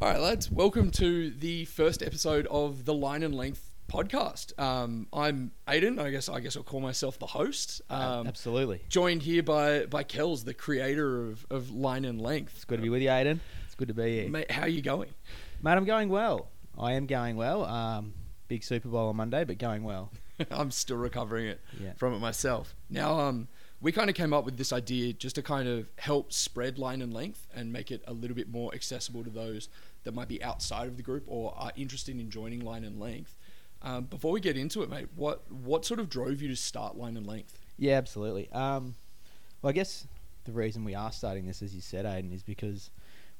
All right, lads. Welcome to the first episode of the Line and Length podcast. Um, I'm Aiden. I guess I guess I'll call myself the host. Um, Absolutely. joined here by by Kells, the creator of, of Line and Length. It's good to be with you, Aiden. It's good to be here. Mate, how are you going? Mate, I'm going well. I am going well. Um, big Super Bowl on Monday, but going well. I'm still recovering it Yeah. from it myself. Now, um, we kind of came up with this idea just to kind of help spread line and length and make it a little bit more accessible to those that might be outside of the group or are interested in joining line and length. Um, before we get into it, mate, what what sort of drove you to start line and length? Yeah, absolutely. Um, well, I guess the reason we are starting this, as you said, Aiden, is because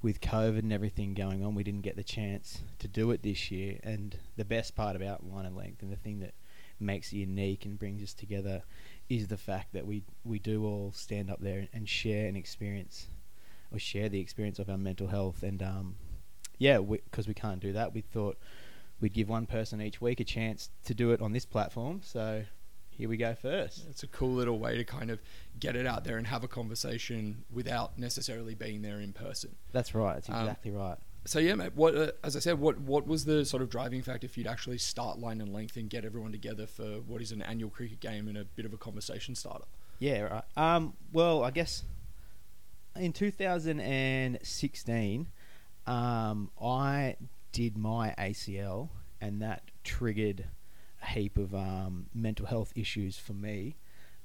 with COVID and everything going on, we didn't get the chance to do it this year. And the best part about Line and Length and the thing that makes it unique and brings us together is the fact that we, we do all stand up there and share an experience or share the experience of our mental health. And um, yeah, because we, can't do that, we thought we'd give one person each week a chance to do it on this platform. So here we go first. It's a cool little way to kind of get it out there and have a conversation without necessarily being there in person. That's right. That's Um, exactly right. So yeah, mate. What, uh, as I said, what what was the sort of driving factor for you to actually start line and length and get everyone together for what is an annual cricket game and a bit of a conversation starter? Yeah, right. Um, well, I guess in 2016, um, I did my ACL, and that triggered a heap of um, mental health issues for me,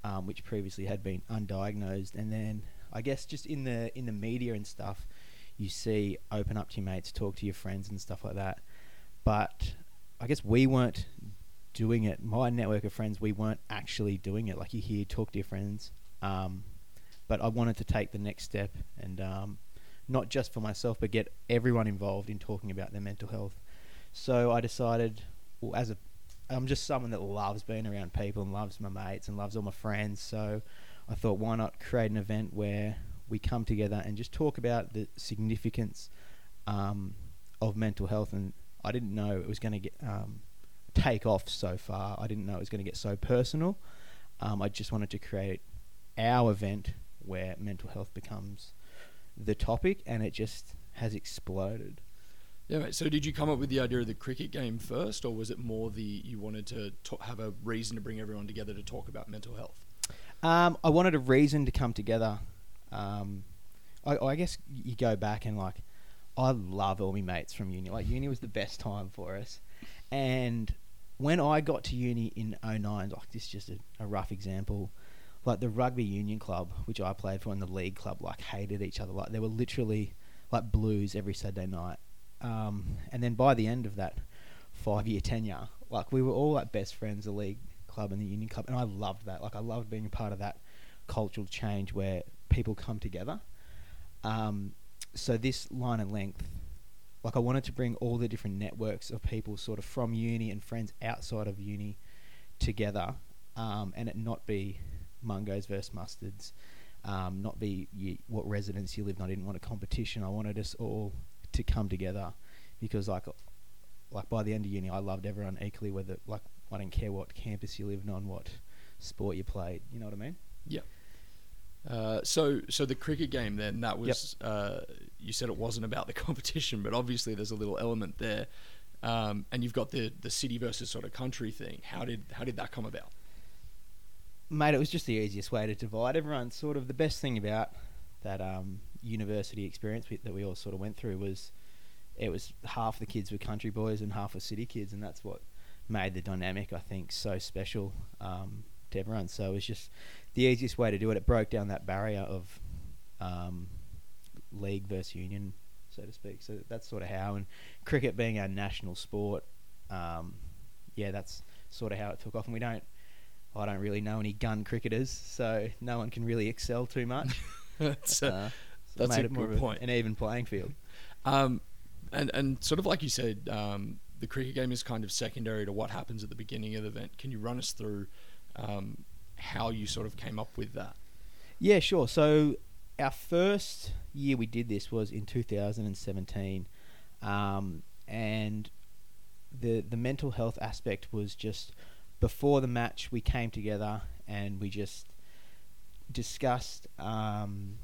um, which previously had been undiagnosed. And then I guess just in the in the media and stuff, you see open up to your mates, talk to your friends and stuff like that. But I guess we weren't doing it. My network of friends, we weren't actually doing it. Like you hear, talk to your friends. Um, but I wanted to take the next step and um, not just for myself, but get everyone involved in talking about their mental health. So I decided, well, as a, I'm just someone that loves being around people and loves my mates and loves all my friends. So I thought, why not create an event where we come together and just talk about the significance um, of mental health. And I didn't know it was going to get um, take off so far. I didn't know it was going to get so personal. Um, I just wanted to create our event where mental health becomes the topic, and it just has exploded. Yeah, mate. So did you come up with the idea of the cricket game first, or was it more the you wanted to to have a reason to bring everyone together to talk about mental health? Um, I wanted a reason to come together. Um, I, I guess you go back and like, I love all my mates from uni. Like uni was the best time for us, and when I got to uni in 09, like this is just a, a rough example, like the rugby union club, which I played for, and the league club, like hated each other. Like they were literally like blues every Saturday night. Um, and then by the end of that five year tenure, like we were all like best friends, the league club and the union club, and I loved that. Like I loved being a part of that cultural change where people come together. Um, so this line and length, like I wanted to bring all the different networks of people, sort of from uni and friends outside of uni, together, um, and it not be mungos versus mustards, um, not be you, what residence you lived. in. I didn't want a competition. I wanted us all to come together because, like, like by the end of uni, I loved everyone equally. Whether like I didn't care what campus you lived on, what sport you played. You know what I mean? Uh, so, so the cricket game then that was uh, you said it wasn't about the competition, but obviously there's a little element there, um, and you've got the the city versus sort of country thing. How did how did that come about? Mate, it was just the easiest way to divide everyone. Sort of the best thing about that um, university experience we, that we all sort of went through was it was half the kids were country boys and half were city kids, and that's what made the dynamic I think so special um, to everyone. So it was just the easiest way to do it. It broke down that barrier of um, league versus union, so to speak. So that's sort of how. And cricket being our national sport, um, yeah, that's sort of how it took off. And we don't, I don't really know any gun cricketers, so no one can really excel too much. that's, uh, Uh, so that's made a it more good point. an even playing field. Um, and and sort of like you said, um, the cricket game is kind of secondary to what happens at the beginning of the event. Can you run us through um, how you sort of came up with that? Yeah, sure. So our first year we did this was in 2017, um, and the the mental health aspect was just before the match we came together and we just discussed um,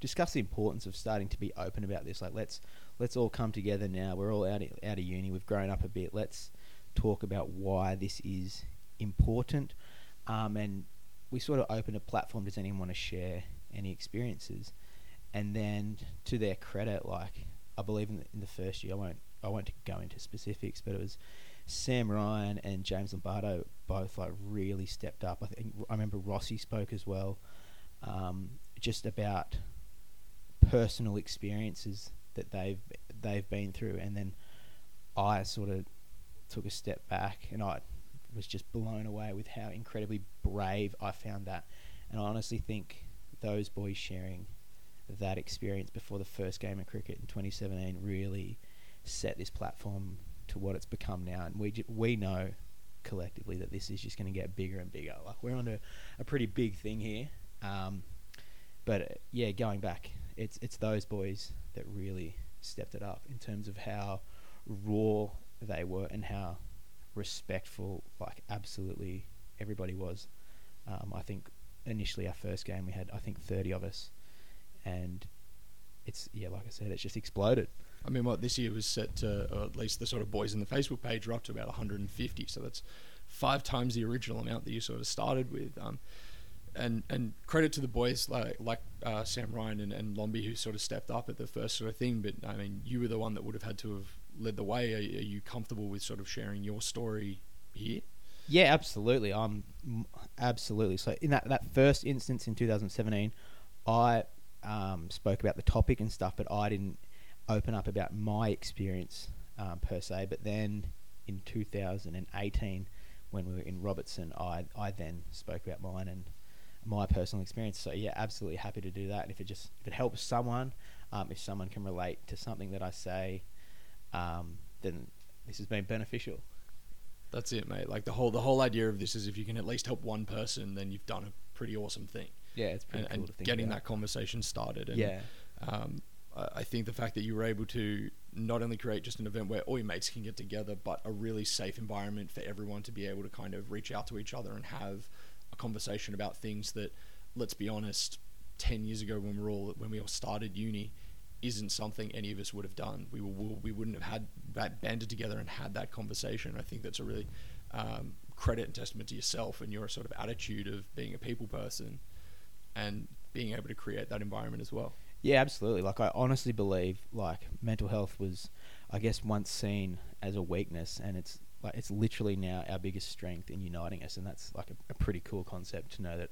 discuss the importance of starting to be open about this. Like let's let's all come together now. We're all out of, out of uni. We've grown up a bit. Let's talk about why this is important. Um, and we sort of opened a platform. Does anyone want to share any experiences? And then to their credit, like I believe in the, in the first year, I won't I won't go into specifics, but it was Sam Ryan and James Lombardo both like really stepped up. I think I remember Rossi spoke as well, um, just about personal experiences that they've they've been through, and then I sort of took a step back, and I was just blown away with how incredibly brave I found that, and I honestly think those boys sharing that experience before the first game of cricket in 2017 really set this platform to what it's become now, and we we know collectively that this is just going to get bigger and bigger. Like we're on a, a pretty big thing here, um, but uh, yeah, going back, it's it's those boys that really stepped it up in terms of how raw they were and how respectful, like absolutely everybody was. Um, I think initially our first game we had I think 30 of us, and it's yeah, like I said, it's just exploded. I mean, what this year was set to, or at least the sort of boys in the Facebook page are up to about 150. So that's five times the original amount that you sort of started with. Um, and and credit to the boys like like uh, Sam Ryan and, and Lombi who sort of stepped up at the first sort of thing. But I mean, you were the one that would have had to have led the way. Are, are you comfortable with sort of sharing your story here? Yeah, absolutely. I'm absolutely. So in that that first instance in 2017, I um, spoke about the topic and stuff, but I didn't open up about my experience um, per se. But then in 2018, when we were in Robertson, I I then spoke about mine and my personal experience. So yeah, absolutely happy to do that. If it just if it helps someone, um, if someone can relate to something that I say, um, then this has been beneficial. That's it, mate. Like the whole the whole idea of this is if you can at least help one person, then you've done a pretty awesome thing. Yeah, it's pretty and, cool and to think getting about. that conversation started. And, yeah, um, I think the fact that you were able to not only create just an event where all your mates can get together, but a really safe environment for everyone to be able to kind of reach out to each other and have a conversation about things that, let's be honest, ten years ago when we were all when we all started uni, isn't something any of us would have done. We were, we wouldn't have had that banded together and had that conversation. I think that's a really um, credit and testament to yourself and your sort of attitude of being a people person and being able to create that environment as well. yeah, absolutely. Like I honestly believe like mental health was, I guess, once seen as a weakness, and it's like it's literally now our biggest strength in uniting us, and that's like a, a pretty cool concept to know that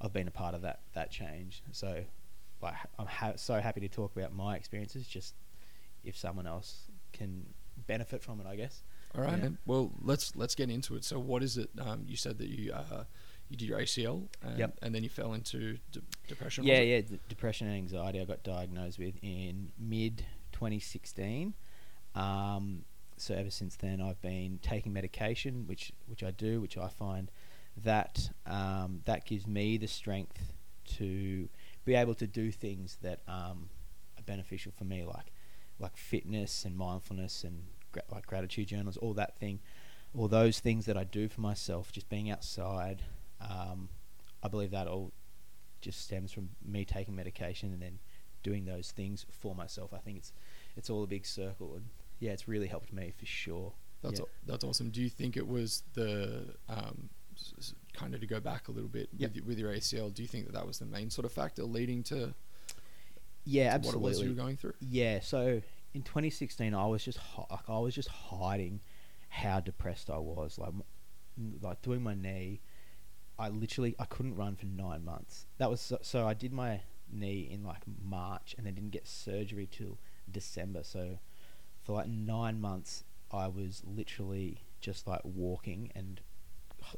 I've been a part of that that change. So, like, I'm ha- so happy to talk about my experiences. Just if someone else can benefit from it, I guess. All right, Yeah. man. Well, let's let's get into it. So, what is it? Um, you said that you uh, you did your ACL, and, Yep. and then you fell into de- depression. Yeah, yeah. D- depression and anxiety I got diagnosed with in mid 2016. Um, so ever since then, I've been taking medication, which which I do, which I find that um, that gives me the strength to be able to do things that um, are beneficial for me, like like fitness and mindfulness and gra- like gratitude journals, all that thing, all those things that I do for myself, just being outside. Um, I believe that all just stems from me taking medication and then doing those things for myself. I think it's it's all a big circle, and yeah, it's really helped me for sure. That's Yeah. aw- that's awesome. Do you think it was the um, kind of to go back a little bit Yep. with, with your ACL? Do you think that that was the main sort of factor leading to, Yeah, to absolutely. what it was you were going through? Yeah, so in 2016, I was just like I was just hiding how depressed I was. Like, like doing my knee, I literally I couldn't run for nine months. That was so, so I did my knee in like March and then didn't get surgery till December. So for like nine months, I was literally just like walking and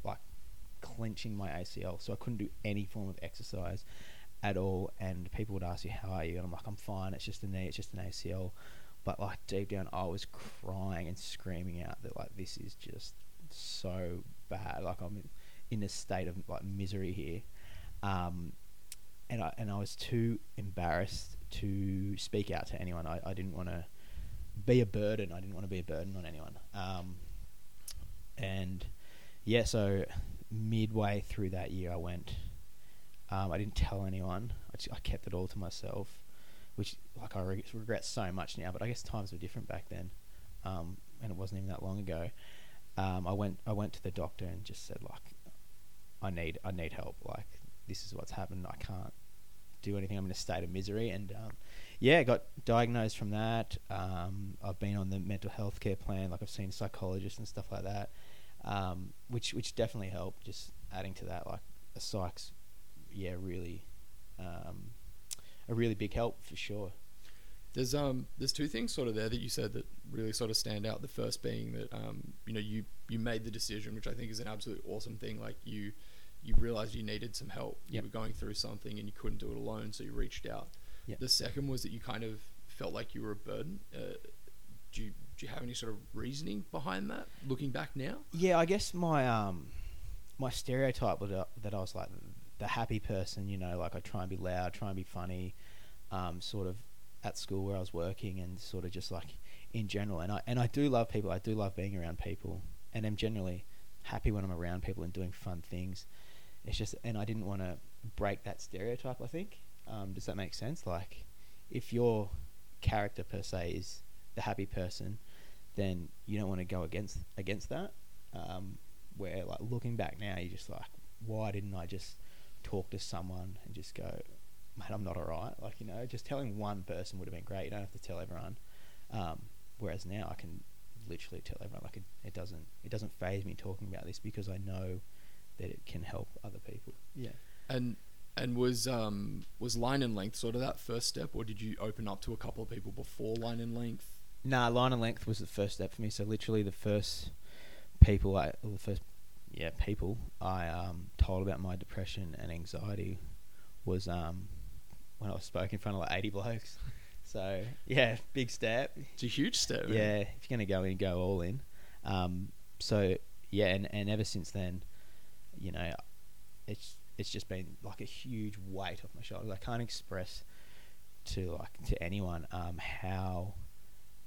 like clenching my ACL. So I couldn't do any form of exercise at all. And people would ask you, "How are you?" And I'm like, "I'm fine. It's just a knee. It's just an ACL." But like deep down, I was crying and screaming out that like this is just so bad. Like I'm in, a state of like misery here. Um, and I and I was too embarrassed to speak out to anyone. I, I didn't want to be a burden. I didn't want to be a burden on anyone. Um, and yeah, so midway through that year, I went. Um, I didn't tell anyone. I, just, I kept it all to myself, which like I re- regret so much now. But I guess times were different back then, um, and it wasn't even that long ago. Um, I went I went to the doctor and just said like, I need I need help. Like this is what's happened. I can't do anything. I'm in a state of misery. And um, yeah, I got diagnosed from that. Um, I've been on the mental health care plan. Like I've seen psychologists and stuff like that, um, which which definitely helped. Just adding to that, like a psych's, yeah, really, um, a really big help for sure. There's um there's two things sort of there that you said that really sort of stand out. The first being that um you know you you made the decision, which I think is an absolute awesome thing. Like you you realized you needed some help. Yep. You were going through something and you couldn't do it alone, so you reached out. Yep. The second was that you kind of felt like you were a burden. Uh, do you do you have any sort of reasoning behind that? Looking back now, Yeah, I guess my um my stereotype was that- that I was like the happy person, you know, like I try and be loud, try and be funny, um, sort of at school where I was working and sort of just like in general. And I and I do love people. I do love being around people, and I'm generally happy when I'm around people and doing fun things. It's just, and I didn't want to break that stereotype. I think. Um, does that make sense? Like, if your character per se is the happy person, then you don't want to go against against that. Um, where like looking back now, you're just like, why didn't I just talk to someone and just go, mate, I'm not alright. Like you know, just telling one person would have been great. You don't have to tell everyone. Um, whereas now I can literally tell everyone. Like it, it doesn't it doesn't phase me talking about this because I know that it can help other people. Yeah. and and was um was line and length sort of that first step, or did you open up to a couple of people before line and length? Nah, line and length was the first step for me. So literally the first people I, or the first yeah people I um, told about my depression and anxiety was um, when I spoke in front of like eighty blokes. So yeah, big step. It's a huge step. man. Yeah, if you're gonna go in, go all in. Um, so yeah, and, and ever since then, you know, it's it's just been like a huge weight off my shoulders. I can't express to like to anyone um, how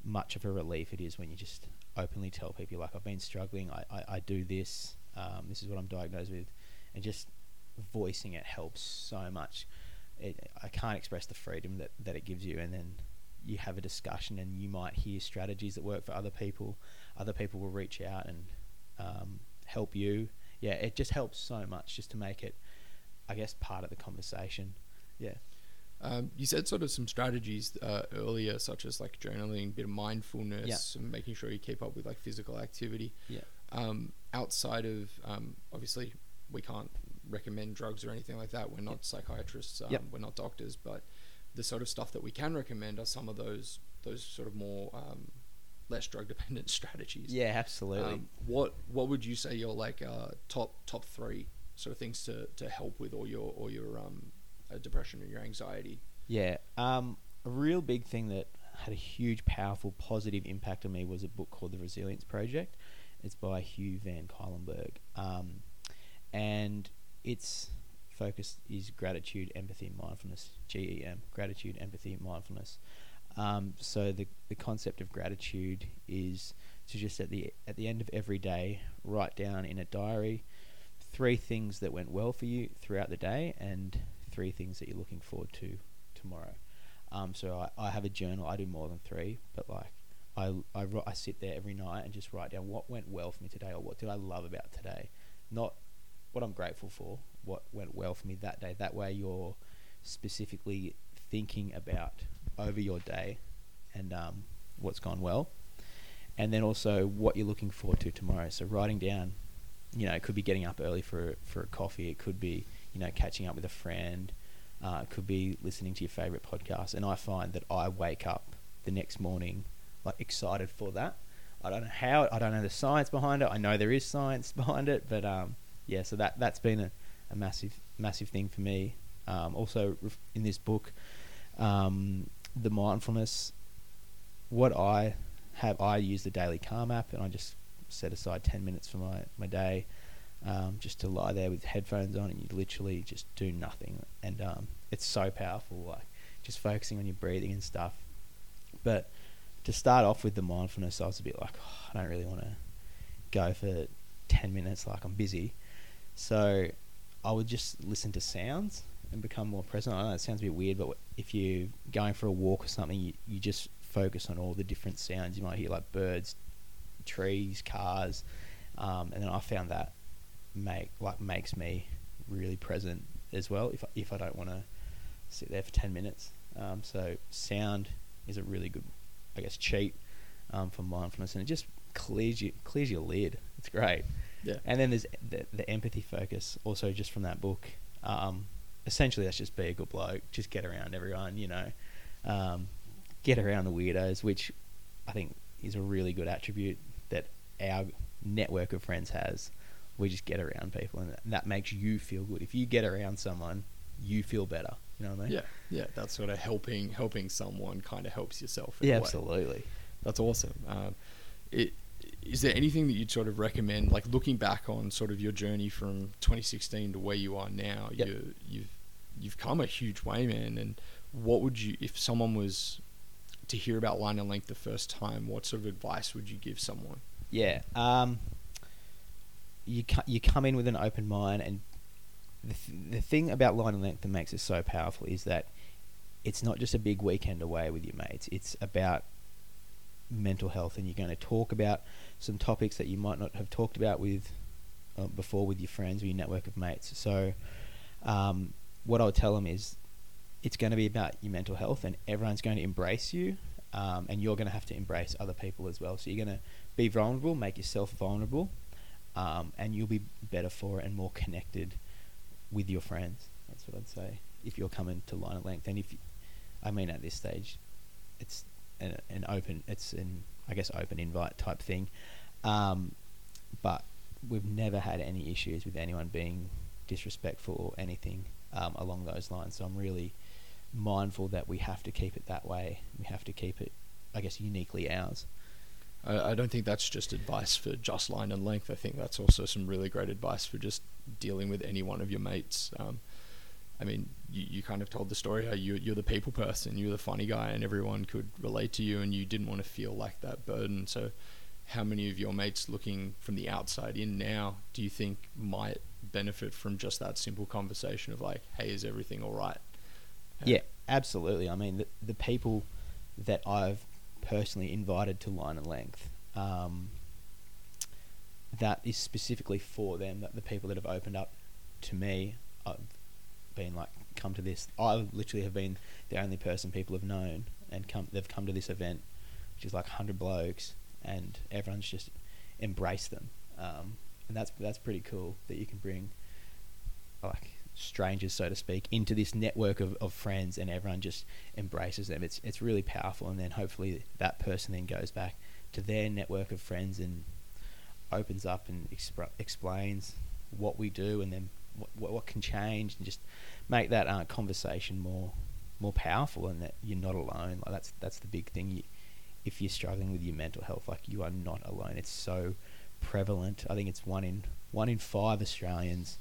much of a relief it is when you just openly tell people like I've been struggling. I, I, I do this. Um, this is what I'm diagnosed with, and just voicing it helps so much. It, I can't express the freedom that, that it gives you, and then you have a discussion, and you might hear strategies that work for other people. Other people will reach out and um, help you. Yeah, it just helps so much just to make it, I guess, part of the conversation. Yeah. Um, you said sort of some strategies uh, earlier, such as like journaling, a bit of mindfulness, and making sure you keep up with like physical activity. Yeah. Um, outside of um, obviously, we can't recommend drugs or anything like that. We're not Yep. psychiatrists. Um, Yep. We're not doctors, but the sort of stuff that we can recommend are some of those those sort of more um, less drug dependent strategies. Yeah, absolutely. Um, what What would you say your like uh, top top three sort of things to, to help with all your or your um, uh, depression or your anxiety? Yeah. Um, a real big thing that had a huge, powerful, positive impact on me was a book called The Resilience Project. It's by Hugh Van Cuylenberg. Um, and its focus is gratitude, empathy, mindfulness. GEM. Gratitude, empathy, mindfulness. Um, so the, the concept of gratitude is to just at the at the end of every day write down in a diary three things that went well for you throughout the day and three things that you're looking forward to tomorrow. Um, so I, I have a journal. I do more than three, but like I I, I sit there every night and just write down what went well for me today or what did I love about today, not what I'm grateful for. What went well for me that day. That way you're specifically thinking about over your day and um, what's gone well, and then also what you're looking forward to tomorrow. So writing down you know, it could be getting up early for for a coffee. It could be you know catching up with a friend. Uh, it could be listening to your favorite podcast. And I find that I wake up the next morning like excited for that. I don't know how. I don't know the science behind it. I know there is science behind it, but um, yeah. So that that's been a, a massive massive thing for me. Um, also in this book, um, the mindfulness. What I have, I use the daily calm app, and I just set aside 10 minutes for my, my day um, just to lie there with headphones on and you literally just do nothing and um, it's so powerful like just focusing on your breathing and stuff but to start off with the mindfulness i was a bit like oh, i don't really want to go for 10 minutes like i'm busy so i would just listen to sounds and become more present. I know it sounds a bit weird, but if you're going for a walk or something, you, you just focus on all the different sounds. You might hear like birds, trees, cars, um, and then I found that make like makes me really present as well. If I, if I don't want to sit there for ten minutes, um, so sound is a really good, I guess, cheat um, for mindfulness, and it just clears you clears your lid. It's great. Yeah. And then there's the, the empathy focus, also just from that book. Um, essentially, that's just be a good bloke, just get around everyone, you know, um, get around the weirdos, which I think is a really good attribute that our network of friends has. We just get around people, and that makes you feel good. If you get around someone, you feel better. You know what I mean? Yeah, yeah. That's sort of helping helping someone kind of helps yourself. in Yeah, a way. absolutely. That's awesome. Um, it, is there anything that you'd sort of recommend, like looking back on sort of your journey from 2016 to where you are now? Yep. You, you've you've come a huge way, man. And what would you, if someone was to hear about line and length the first time, what sort of advice would you give someone? Yeah. Um, you you come in with an open mind, and the th- the thing about line and length that makes it so powerful is that it's not just a big weekend away with your mates. It's about mental health, and you're going to talk about some topics that you might not have talked about with uh, before with your friends or your network of mates. So, um, what I would tell them is, it's going to be about your mental health, and everyone's going to embrace you, um, and you're going to have to embrace other people as well. So you're going to be vulnerable, make yourself vulnerable, um, and you'll be better for it and more connected with your friends. That's what I'd say. If you're coming to line of length, and if I mean at this stage, it's an, an open, it's an I guess open invite type thing, um, but we've never had any issues with anyone being disrespectful or anything um, along those lines. So I'm really mindful that we have to keep it that way. We have to keep it, I guess, uniquely ours. I, I don't think that's just advice for just line and length. I think that's also some really great advice for just dealing with any one of your mates. Um, I mean, you, you kind of told the story how you, you're the people person, you're the funny guy, and everyone could relate to you, and you didn't want to feel like that burden. So, how many of your mates looking from the outside in now do you think might benefit from just that simple conversation of like, hey, is everything all right? Uh, Yeah, absolutely. I mean, the, the people that I've personally invited to line and length, um, that is specifically for them. That the people that have opened up to me, I've been like, come to this. I literally have been the only person people have known, and come. They've come to this event, which is like hundred blokes, and everyone's just embraced them. Um, and that's that's pretty cool that you can bring like strangers, so to speak, into this network of, of friends, and everyone just embraces them. It's it's really powerful, and then hopefully that person then goes back to their network of friends and opens up and expr- explains what we do, and then what, what what can change, and just make that uh, conversation more more powerful, and that you're not alone. Like that's that's the big thing. You, if you're struggling with your mental health, like you are not alone. It's so prevalent. I think it's one in one in five Australians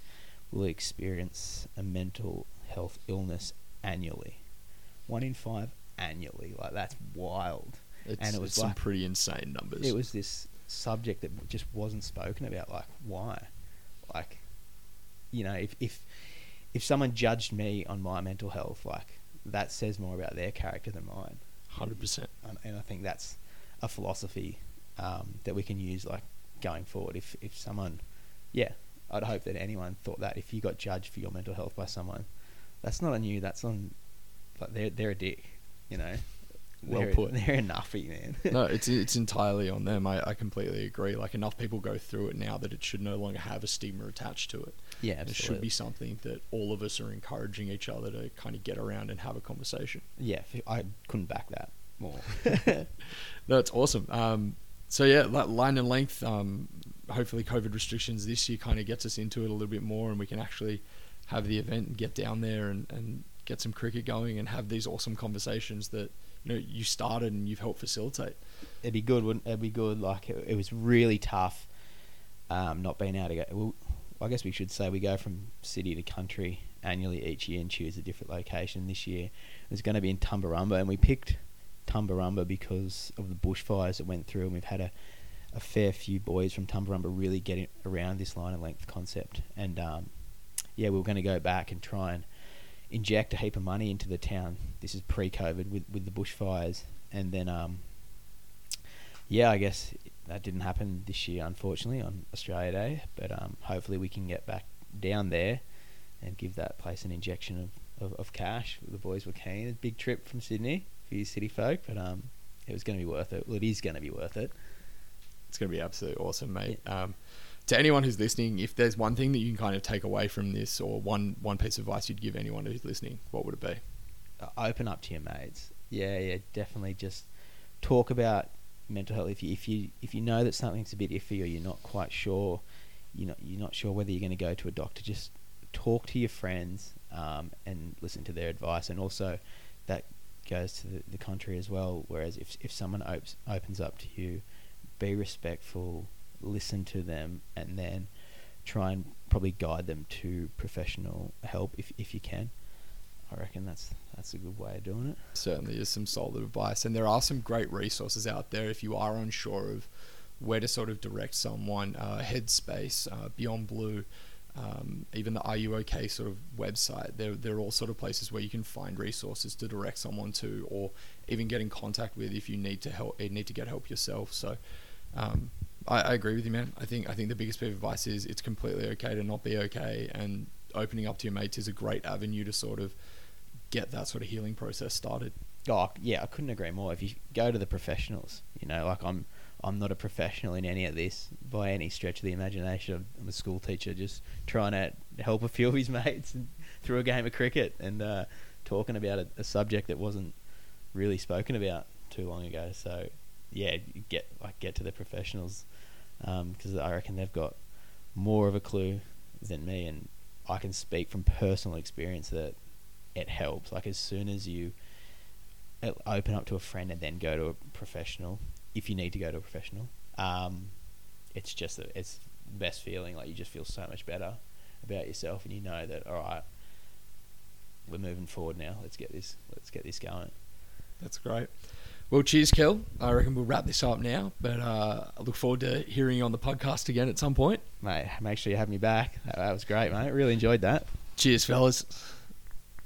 will experience a mental health illness annually. One in five annually. Like that's wild. It's, And it was it's some pretty insane numbers. It was this subject that just wasn't spoken about. Like why? Like, you know, if if if someone judged me on my mental health, like that says more about their character than mine. hundred percent. and, and I think that's a philosophy um, that we can use like going forward. If if someone, yeah, I'd hope that anyone thought that if you got judged for your mental health by someone, that's not on you. That's on like they're they're a dick, you know. Well they're, put. They're nuffy man. no, it's it's entirely on them. I, I completely agree. Like enough people go through it now that it should no longer have a stigma attached to it. yeah, It should be something that all of us are encouraging each other to kind of get around and have a conversation. Yeah, I couldn't back that more. No, it's awesome. Um, so yeah, li- line and length. Um, hopefully, COVID restrictions this year kind of gets us into it a little bit more, and we can actually have the event and get down there and, and get some cricket going and have these awesome conversations that you know you started and you've helped facilitate. It'd be good, wouldn't it? It'd be good. Like it, it was really tough, um, not being able to go. Well, I guess we should say we go from city to country annually each year and choose a different location. This year it was going to be in Tumbarumba, and we picked Tumbarumba because of the bushfires that went through, and we've had a, a fair few boys from Tumbarumba really getting around this line of length concept. And um, yeah, we were going to go back and try and inject a heap of money into the town. This is pre-COVID with with the bushfires, and then um, yeah, I guess that didn't happen this year, unfortunately, on Australia Day. But um, hopefully, we can get back down there and give that place an injection of, of, of cash. The boys were keen. A big trip from Sydney for you city folk, but um, it was going to be worth it. Well, it is going to be worth it. It's going to be absolutely awesome, mate. Um, to anyone who's listening, if there's one thing that you can kind of take away from this, or one one piece of advice you'd give anyone who's listening, what would it be? Uh, open up to your mates. Yeah, yeah, definitely. Just talk about mental health. If you if you if you know that something's a bit iffy or you're not quite sure, you know you're not sure whether you're going to go to a doctor, just talk to your friends um, and listen to their advice. And also, that goes to the, the contrary as well. Whereas if if someone opes, opens up to you, be respectful, listen to them, and then try and probably guide them to professional help if if you can. I reckon that's that's a good way of doing it. Certainly is some solid advice, and there are some great resources out there if you are unsure of where to sort of direct someone. Uh, Headspace, uh, Beyond Blue, um, even the Are You OK sort of website. They're they're all sort of places where you can find resources to direct someone to, or even get in contact with if you need to help need to get help yourself. So. Um, I, I agree with you, man. I think I think the biggest piece of advice is it's completely okay to not be okay, and opening up to your mates is a great avenue to sort of get that sort of healing process started. Oh yeah, I couldn't agree more. If you go to the professionals, you know, like I'm, I'm not a professional in any of this by any stretch of the imagination. I'm a school teacher, just trying to help a few of his mates through a game of cricket and uh, talking about a, a, subject that wasn't really spoken about too long ago. So yeah, get like get to the professionals because um, I reckon they've got more of a clue than me, and I can speak from personal experience that it helps. Like as soon as you uh, open up to a friend and then go to a professional, if you need to go to a professional, um, it's just a, it's the best feeling. Like you just feel so much better about yourself, and you know that all right, we're moving forward now. Let's get this. Let's get this going. That's great. Well, cheers, Kel. I reckon we'll wrap this up now, but uh, I look forward to hearing you on the podcast again at some point. Mate, make sure you have me back. That, that was great, mate. Really enjoyed that. Cheers, fellas.